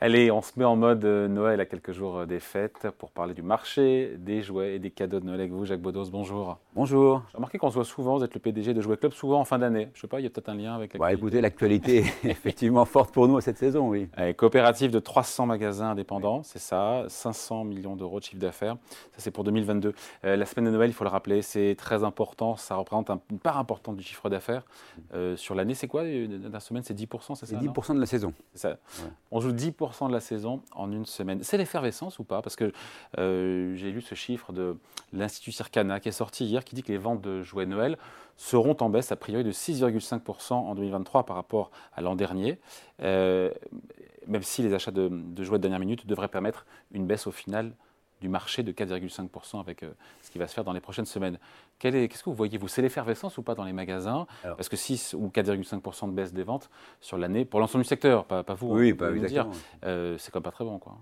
Allez, on se met en mode euh, Noël à quelques jours euh, des fêtes pour parler du marché des jouets et des cadeaux de Noël avec vous, Jacques Bodos. Bonjour. Bonjour. J'ai remarqué qu'on se voit souvent, vous êtes le PDG de Jouet Club, souvent en fin d'année. Je sais pas, il y a peut-être un lien avec bah, Écoutez, l'actualité est effectivement forte pour nous cette saison, oui. coopérative de 300 magasins indépendants, c'est ça, 500 millions d'euros de chiffre d'affaires. Ça, c'est pour 2022. Euh, la semaine de Noël, il faut le rappeler, c'est très important. Ça représente une part importante du chiffre d'affaires. sur l'année, c'est quoi La semaine, c'est 10%, c'est ça C'est 10% de la saison. Ça. On joue 10% de la saison en une semaine. C'est l'effervescence ou pas? Parce que euh, j'ai lu ce chiffre de l'Institut Circana qui est sorti hier qui dit que les ventes de jouets Noël seront en baisse a priori de 6,5% en 2023 par rapport à l'an dernier, euh, même si les achats de, jouets de dernière minute devraient permettre une baisse au final du marché de 4,5% avec euh, ce qui va se faire dans les prochaines semaines. Qu'est-ce que vous voyez, vous C'est l'effervescence ou pas dans les magasins? Parce que 6 ou 4,5% de baisse des ventes sur l'année, pour l'ensemble du secteur, pas, pas vous, oui, pas dire, euh, c'est comme pas très bon. quoi.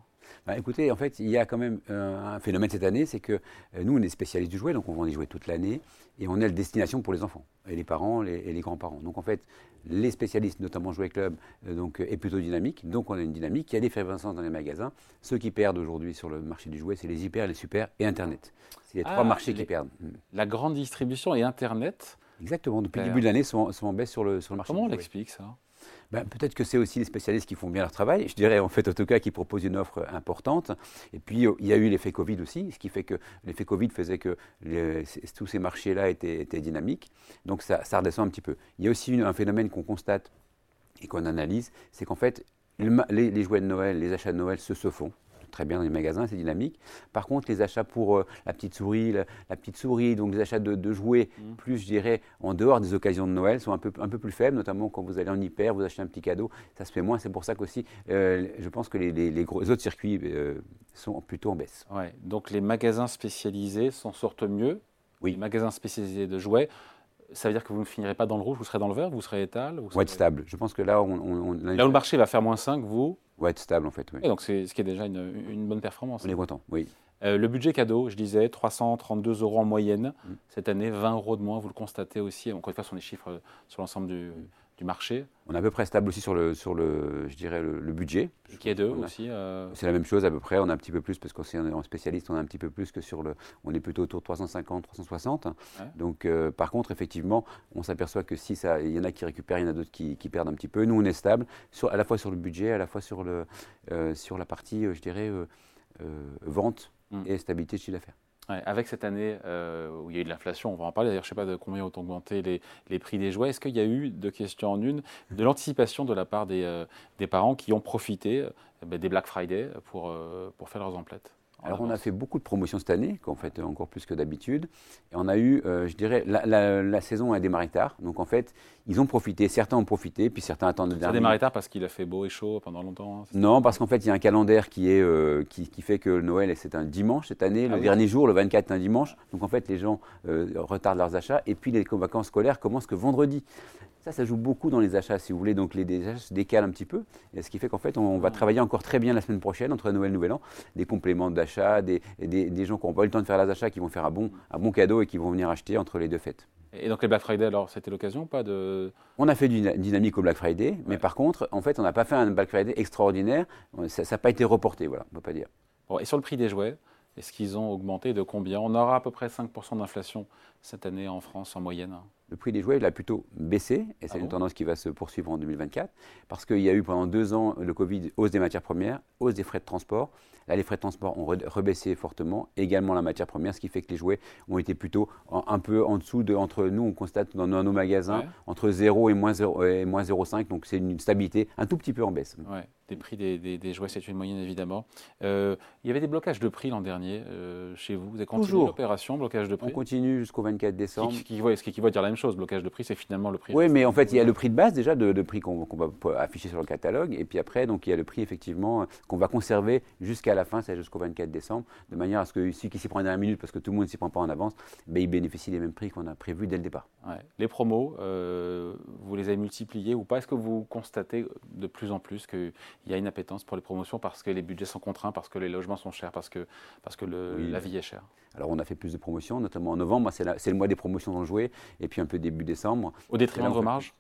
Bah, écoutez, en fait, il y a quand même un phénomène cette année, c'est que euh, nous, on est spécialistes du jouet, donc on vend des jouets toute l'année, et on est la destination pour les enfants, et les parents et les grands-parents. Donc en fait, les spécialistes, notamment Jouet Club, euh, donc, est plutôt dynamique, donc on a une dynamique, il y a des l'effervescence dans les magasins. Ceux qui perdent aujourd'hui sur le marché du jouet, c'est les hyper, les super et Internet. C'est les trois ah, marchés qui perdent. La grande distribution et Internet Exactement, depuis le début de l'année, sont, sont en baisse sur le, sur le marché. Comment on l'explique ça? Ben, peut-être que c'est aussi les spécialistes qui font bien leur travail. Je dirais en fait, en tout cas, qui proposent une offre importante. Et puis, euh, il y a eu l'effet Covid aussi, ce qui fait que l'effet Covid faisait que tous ces marchés-là étaient, dynamiques. Donc, ça, redescend un petit peu. Il y a aussi un phénomène qu'on constate et qu'on analyse, c'est qu'en fait, les, les, jouets de Noël, les achats de Noël se se font très bien dans les magasins, c'est dynamique. Par contre, les achats pour euh, la petite souris, la, petite souris, donc les achats de, jouets, mmh. plus je dirais en dehors des occasions de Noël, sont un peu, un peu plus faibles, notamment quand vous allez en hyper, vous achetez un petit cadeau, ça se fait moins. C'est pour ça qu'aussi, euh, je pense que les, les, autres circuits euh, sont plutôt en baisse. Ouais, donc les magasins spécialisés s'en sortent mieux. Oui. Les magasins spécialisés de jouets ça veut dire que vous ne finirez pas dans le rouge, vous serez dans le vert, vous serez étal vous serez... être stable. Je pense que là, on, Là où le marché va faire moins 5, vous Ouais, être stable en fait. Oui. Et donc c'est ce qui est déjà une, bonne performance. On est content, oui. Euh, le budget cadeau, je disais, 332 euros en moyenne. Mm. Cette année, 20 euros de moins, vous le constatez aussi. Encore une fois, ce sont des chiffres sur l'ensemble du, du marché. On est à peu près stable aussi sur le, sur le je dirais, le, budget. Qui est deux aussi. Euh, c'est la même chose à peu près. On a un petit peu plus parce qu'on est en spécialiste, on a un petit peu plus que sur le. On est plutôt autour de 350, 360. Donc, euh, par contre, effectivement, on s'aperçoit que si ça, il y en a qui récupèrent, il y en a d'autres qui, perdent un petit peu. Nous, on est stable, sur, à la fois sur le budget, à la fois sur le, euh, sur la partie, je dirais, vente mm. et stabilité de chiffre d'affaires avec cette année euh, où il y a eu de l'inflation, on va en parler, d'ailleurs je ne sais pas de combien ont augmenté les, les prix des jouets, est-ce qu'il y a eu, deux questions en une, de l'anticipation de la part des, euh, des parents qui ont profité euh, ben, des Black Friday pour, pour faire leurs emplettes? Alors on a fait beaucoup de promotions cette année, qu'en fait encore plus que d'habitude. Et on a eu, euh, je dirais, la, saison a démarré tard. Donc en fait, ils ont profité, certains ont profité, puis certains attendent le dernier. Ça a démarré tard parce qu'il a fait beau et chaud pendant longtemps hein, Non, parce qu'en fait, il y a un calendrier qui, est, euh, qui, fait que Noël, c'est un dimanche cette année. le ah dernier jour, le 24, est un dimanche. Donc en fait, les gens euh, retardent leurs achats. Et puis les vacances scolaires commencent que vendredi. Ça, ça joue beaucoup dans les achats, si vous voulez. Donc les, achats se décalent un petit peu. Et ce qui fait qu'en fait, on, va travailler encore très bien la semaine prochaine, entre Noël et Nouvel An, des compléments d'achat, des, des, gens qui n'ont pas eu le temps de faire les achats, qui vont faire un bon, un bon cadeau et qui vont venir acheter entre les deux fêtes. Et donc les Black Friday, alors c'était l'occasion ou pas de... On a fait du dynamique au Black Friday, mais par contre, en fait, on n'a pas fait un Black Friday extraordinaire. Ça n'a pas été reporté, voilà, on ne peut pas dire. et sur le prix des jouets, est-ce qu'ils ont augmenté de combien? On aura à peu près 5% d'inflation cette année en France en moyenne le prix des jouets il a plutôt baissé, et c'est ah une tendance qui va se poursuivre en 2024, parce qu'il y a eu pendant deux ans le Covid, hausse des matières premières, hausse des frais de transport. Là, les frais de transport ont rebaissé fortement, également la matière première, ce qui fait que les jouets ont été plutôt un peu en dessous de, entre nous, on constate dans, nos magasins, entre 0 et moins 0,5, donc c'est une stabilité un tout petit peu en baisse. Ouais, des prix des, jouets, c'est une moyenne évidemment. Euh, il y avait des blocages de prix l'an dernier euh, chez vous, vous avez continué l'opération, blocage de prix On continue jusqu'au 24 décembre. Ce qui, qui, qui, dire la même chose, blocage de prix, c'est finalement le prix. Oui, mais en fait, il y a le prix de base déjà, de, prix qu'on va afficher sur le catalogue, et puis après, donc il y a le prix effectivement qu'on va conserver jusqu'à la fin, c'est jusqu'au 24 décembre, de manière à ce que celui qui s'y prend dans la minute, parce que tout le monde ne s'y prend pas en avance, ben, il bénéficie des mêmes prix qu'on a prévus dès le départ. Les promos, euh, vous les avez multipliés ou pas? Est-ce que vous constatez de plus en plus qu'il y a une appétence pour les promotions parce que les budgets sont contraints, parce que les logements sont chers, parce que, parce que la vie est chère Alors on a fait plus de promotions, notamment en novembre, c'est le mois des promotions dans le jouet, et puis un peu début décembre. Au détriment de vos marges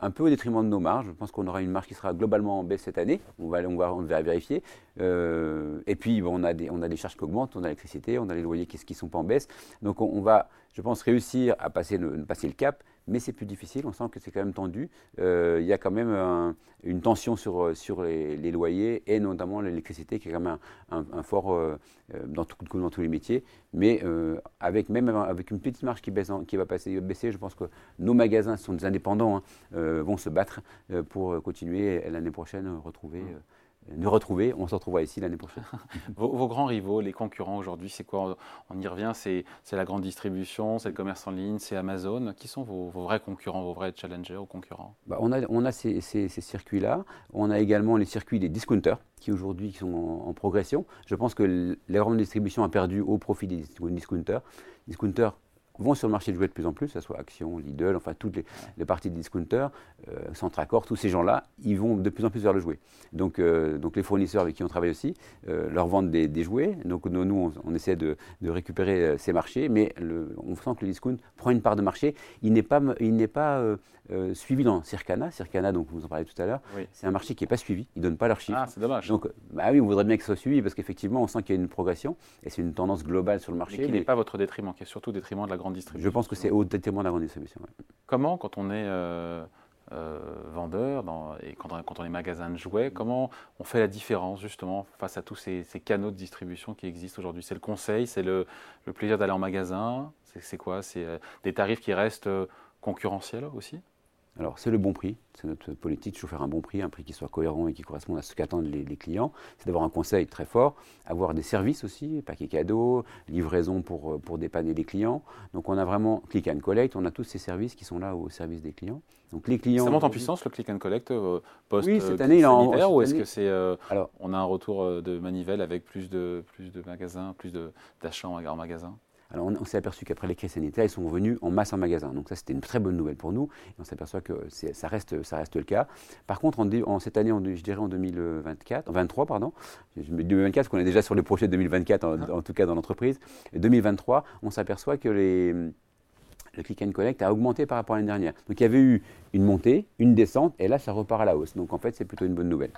un peu au détriment de nos marges. Je pense qu'on aura une marge qui sera globalement en baisse cette année. On va, on va, on va vérifier. Euh, et puis, on, a des, on a des charges qui augmentent, on a l'électricité, on a les loyers qui ne sont pas en baisse. Donc, on, va, je pense, réussir à passer le, passer le cap mais c'est plus difficile. On sent que c'est quand même tendu. Euh, il y a quand même une tension sur, sur les, loyers et notamment l'électricité qui est quand même un, fort euh, dans, dans, tous les métiers. Mais avec, même avec une petite marge qui, baisse, qui va passer, baisser, je pense que nos magasins sont des indépendants, hein, vont se battre pour continuer l'année prochaine retrouver. Mmh nous retrouver. On se retrouvera ici l'année prochaine. vos, grands rivaux, les concurrents aujourd'hui, c'est quoi? On, y revient, c'est la grande distribution, c'est le commerce en ligne, c'est Amazon. Qui sont vos, vrais concurrents, vos vrais challengers ou concurrents? Bah, On a, on a ces, circuits-là. On a également les circuits des discounters qui aujourd'hui sont en, progression. Je pense que la grande distribution a perdu au profit des discounters. Discounters vont sur le marché de jouets de plus en plus, que ce soit Action, Lidl, enfin toutes les, parties des discounters, euh, Centracor, tous ces gens-là, ils vont de plus en plus vers le jouet. Donc, euh, donc les fournisseurs avec qui on travaille aussi euh, leur vendent des, jouets. Donc nous, on, essaie de, récupérer euh, ces marchés, mais le, on sent que le discount prend une part de marché. Il n'est pas, il n'est pas suivi dans Circana. Circana, donc vous en parlez tout à l'heure, c'est un marché qui n'est pas suivi. Ils ne donnent pas leurs chiffres. Ah, c'est dommage. Donc, bah oui, on voudrait bien que ce soit suivi parce qu'effectivement, on sent qu'il y a une progression et c'est une tendance globale sur le marché. Mais qui n'est pas votre détriment, qui est surtout au détriment de la grande distribution. Je pense que c'est au détriment de la grande distribution. Comment, quand on est euh, euh, vendeur et quand on, est magasin de jouets, comment on fait la différence justement face à tous ces, canaux de distribution qui existent aujourd'hui? C'est le conseil, c'est le, plaisir d'aller en magasin, c'est quoi? C'est euh, des tarifs qui restent concurrentiels aussi? Alors, c'est le bon prix, c'est notre politique, toujours faire un bon prix, un prix qui soit cohérent et qui corresponde à ce qu'attendent les, clients. C'est d'avoir un conseil très fort, avoir des services aussi, paquets cadeaux, livraison pour, pour dépanner les clients. Donc, on a vraiment click and collect, on a tous ces services qui sont là au service des clients. Donc, les clients. Ça monte en puissance le click and collect euh, post Oui, cette année, il en, ou est-ce que c'est. Euh, alors, on a un retour euh, de manivelle avec plus de, plus de magasins, plus d'achats en magasin? Alors on, s'est aperçu qu'après les crises sanitaires, ils sont revenus en masse en magasin. Donc ça, c'était une très bonne nouvelle pour nous. On s'aperçoit que ça reste, ça reste le cas. Par contre, en, cette année, je dirais en 2024, en 23, pardon, 2024, parce qu'on est déjà sur le projet de 2024, en, tout cas dans l'entreprise. Et 2023, on s'aperçoit que le click and collect a augmenté par rapport à l'année dernière. Donc il y avait eu une montée, une descente, et là, ça repart à la hausse. Donc en fait, c'est plutôt une bonne nouvelle.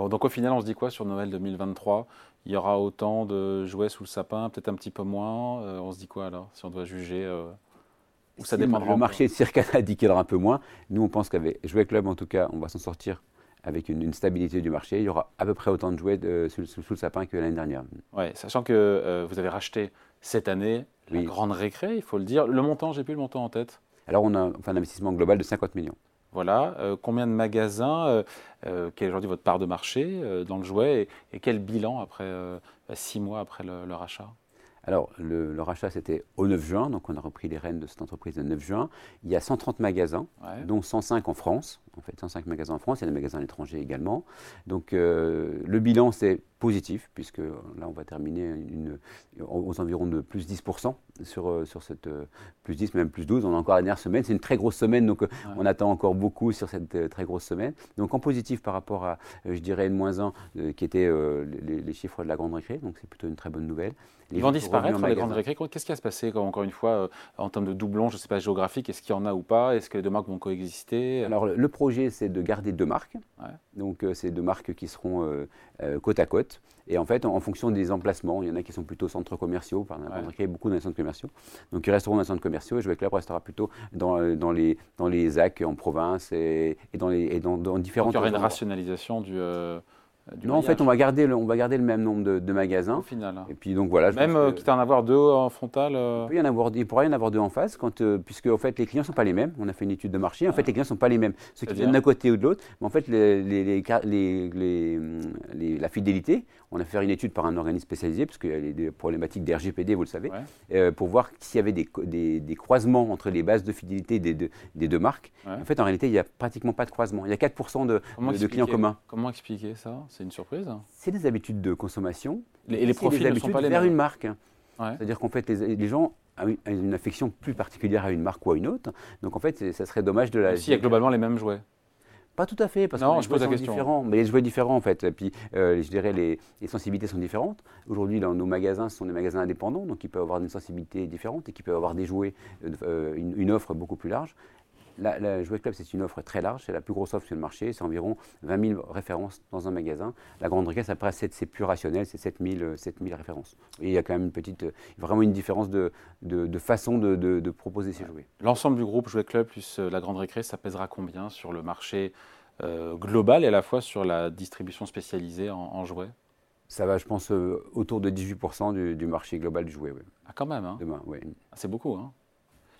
Bon, donc au final, on se dit quoi sur Noël 2023 il y aura autant de jouets sous le sapin, peut-être un petit peu moins. Euh, on se dit quoi alors, si on doit juger euh, Ou ça dépendra Le marché de cirque a dit qu'il y aura un peu moins. Nous, on pense qu'avec Jouet Club, en tout cas, on va s'en sortir avec une, stabilité du marché. Il y aura à peu près autant de jouets sous, le sapin que l'année dernière. Oui, sachant que euh, vous avez racheté cette année la grande récré, il faut le dire. Le montant, j'ai plus le montant en tête. Alors, on a un investissement global de 50 millions. Voilà, euh, combien de magasins, euh, euh, quelle est aujourd'hui votre part de marché dans le jouet et, quel bilan après six mois après le, rachat? Alors, le, rachat, c'était au 9 juin, donc on a repris les rênes de cette entreprise le 9 juin. Il y a 130 magasins, dont 105 en France. En fait, 105 magasins en France, il y a des magasins à l'étranger également. Donc, le bilan, c'est positif, puisque là, on va terminer une, aux environs de plus 10% sur, euh, sur cette euh, plus 10, même plus 12. On a encore la dernière semaine. C'est une très grosse semaine, donc euh, on attend encore beaucoup sur cette très grosse semaine. Donc en positif par rapport à, je dirais, N-1, qui étaient les, chiffres de la grande récré. Donc c'est plutôt une très bonne nouvelle. Ils vont disparaître, les grandes récré. Qu'est-ce qui va se passer, encore une fois, en termes de doublons, je ne sais pas, géographique, est-ce qu'il y en a ou pas? Est-ce que les deux marques vont coexister? Alors le projet, c'est de garder deux marques. Donc c'est deux marques qui seront côte à côte. Et en fait, en, fonction des emplacements, il y en a qui sont plutôt centres commerciaux, enfin, on a beaucoup dans les centres commerciaux. Donc ils resteront dans les centres commerciaux et Jouet Club restera plutôt dans, dans, les, dans les ZAC en province et, dans, les, et dans, dans différentes. Donc il y aura une rationalisation du. Euh, non, en fait, on va garder le, on va garder le même nombre de, magasins. Au final. Et puis donc voilà. Même euh, quitte à en avoir deux en frontal. Euh. Il, y en avoir, il pourra y en avoir deux en face, quand, puisque en fait les clients sont pas les mêmes. On a fait une étude de marché. En fait, les clients sont pas les mêmes. Ceux qui viennent d'un côté ou de l'autre. Mais en fait, les, les, les, la fidélité, on a fait une étude par un organisme spécialisé, parce qu'il y a des problématiques d'RGPD, vous le savez, euh, pour voir s'il y avait des, des, croisements entre les bases de fidélité des deux, des deux marques. En fait, en réalité, il n'y a pratiquement pas de croisement. Il y a 4% de, de, clients communs. Comment expliquer ça? C'est une surprise C'est des habitudes de consommation. et les profils ne sont pas les vers une marque. C'est-à-dire qu'en fait, les, les gens ont une affection plus particulière à une marque ou à une autre. Donc en fait, ça serait dommage de la. Si, il y a globalement les mêmes jouets. Pas tout à fait, parce que les jouets sont différents. Mais les jouets différents, en fait. Et puis, euh, je dirais, les, les, sensibilités sont différentes. Aujourd'hui, dans nos magasins, ce sont des magasins indépendants, donc ils peuvent avoir une sensibilité différente et qui peuvent avoir des jouets, euh, une, offre beaucoup plus large. La, la Jouet Club, c'est une offre très large, c'est la plus grosse offre sur le marché, c'est environ 20 000 références dans un magasin. La grande requête, après, c'est plus rationnel, c'est 7 000, 7 000 références. Et il y a quand même une petite, vraiment une différence de, de, façon de, de, proposer ces jouets. L'ensemble du groupe Jouet Club plus euh, la grande récré, ça pèsera combien sur le marché euh, global et à la fois sur la distribution spécialisée en, jouets? Ça va, je pense, euh, autour de 18% du, marché global du jouet. Ah, quand même, hein. Demain, oui. Ah, c'est beaucoup, hein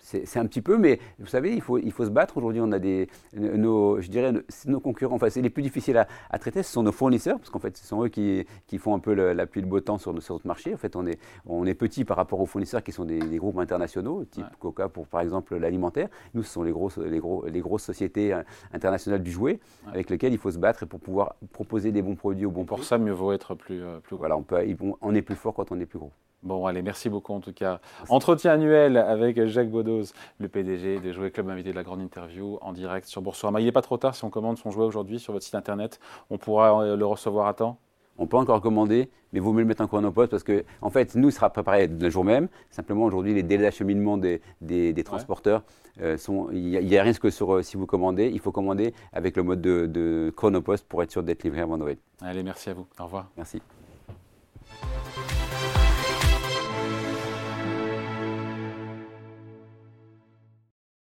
c'est un petit peu, mais vous savez, il faut, il faut se battre. Aujourd'hui, on a des, nos, je dirais, nos concurrents. Enfin, c'est les plus difficiles à, traiter. Ce sont nos fournisseurs, parce qu'en fait, ce sont eux qui, qui font un peu la pluie de beau temps sur, sur, notre marché. En fait, on est, on est petit par rapport aux fournisseurs qui sont des, groupes internationaux, type Coca pour, par exemple, l'alimentaire. Nous, ce sont les grosses, les, gros, les grosses sociétés euh, internationales du jouet avec lesquelles il faut se battre pour pouvoir proposer des bons produits au bon prix. Pour ça, mieux vaut être plus, euh, plus gros. Voilà, on, peut, on est plus fort quand on est plus gros. Bon, allez, merci beaucoup en tout cas. Entretien annuel avec Jacques Baudos, le PDG des Jouets Club, invité de la grande interview en direct sur Boursorama. Il n'est pas trop tard si on commande son jouet aujourd'hui sur votre site internet. On pourra euh, le recevoir à temps? On peut encore commander, mais vaut mieux le mettre en chronopost parce que, en fait, nous, il sera préparé le jour même. Simplement, aujourd'hui, les délais d'acheminement des, transporteurs euh, sont. Il y, a, rien que sur, euh, si vous commandez, il faut commander avec le mode de, de chronopost pour être sûr d'être livré avant Noël. Allez, merci à vous. Au revoir. Merci.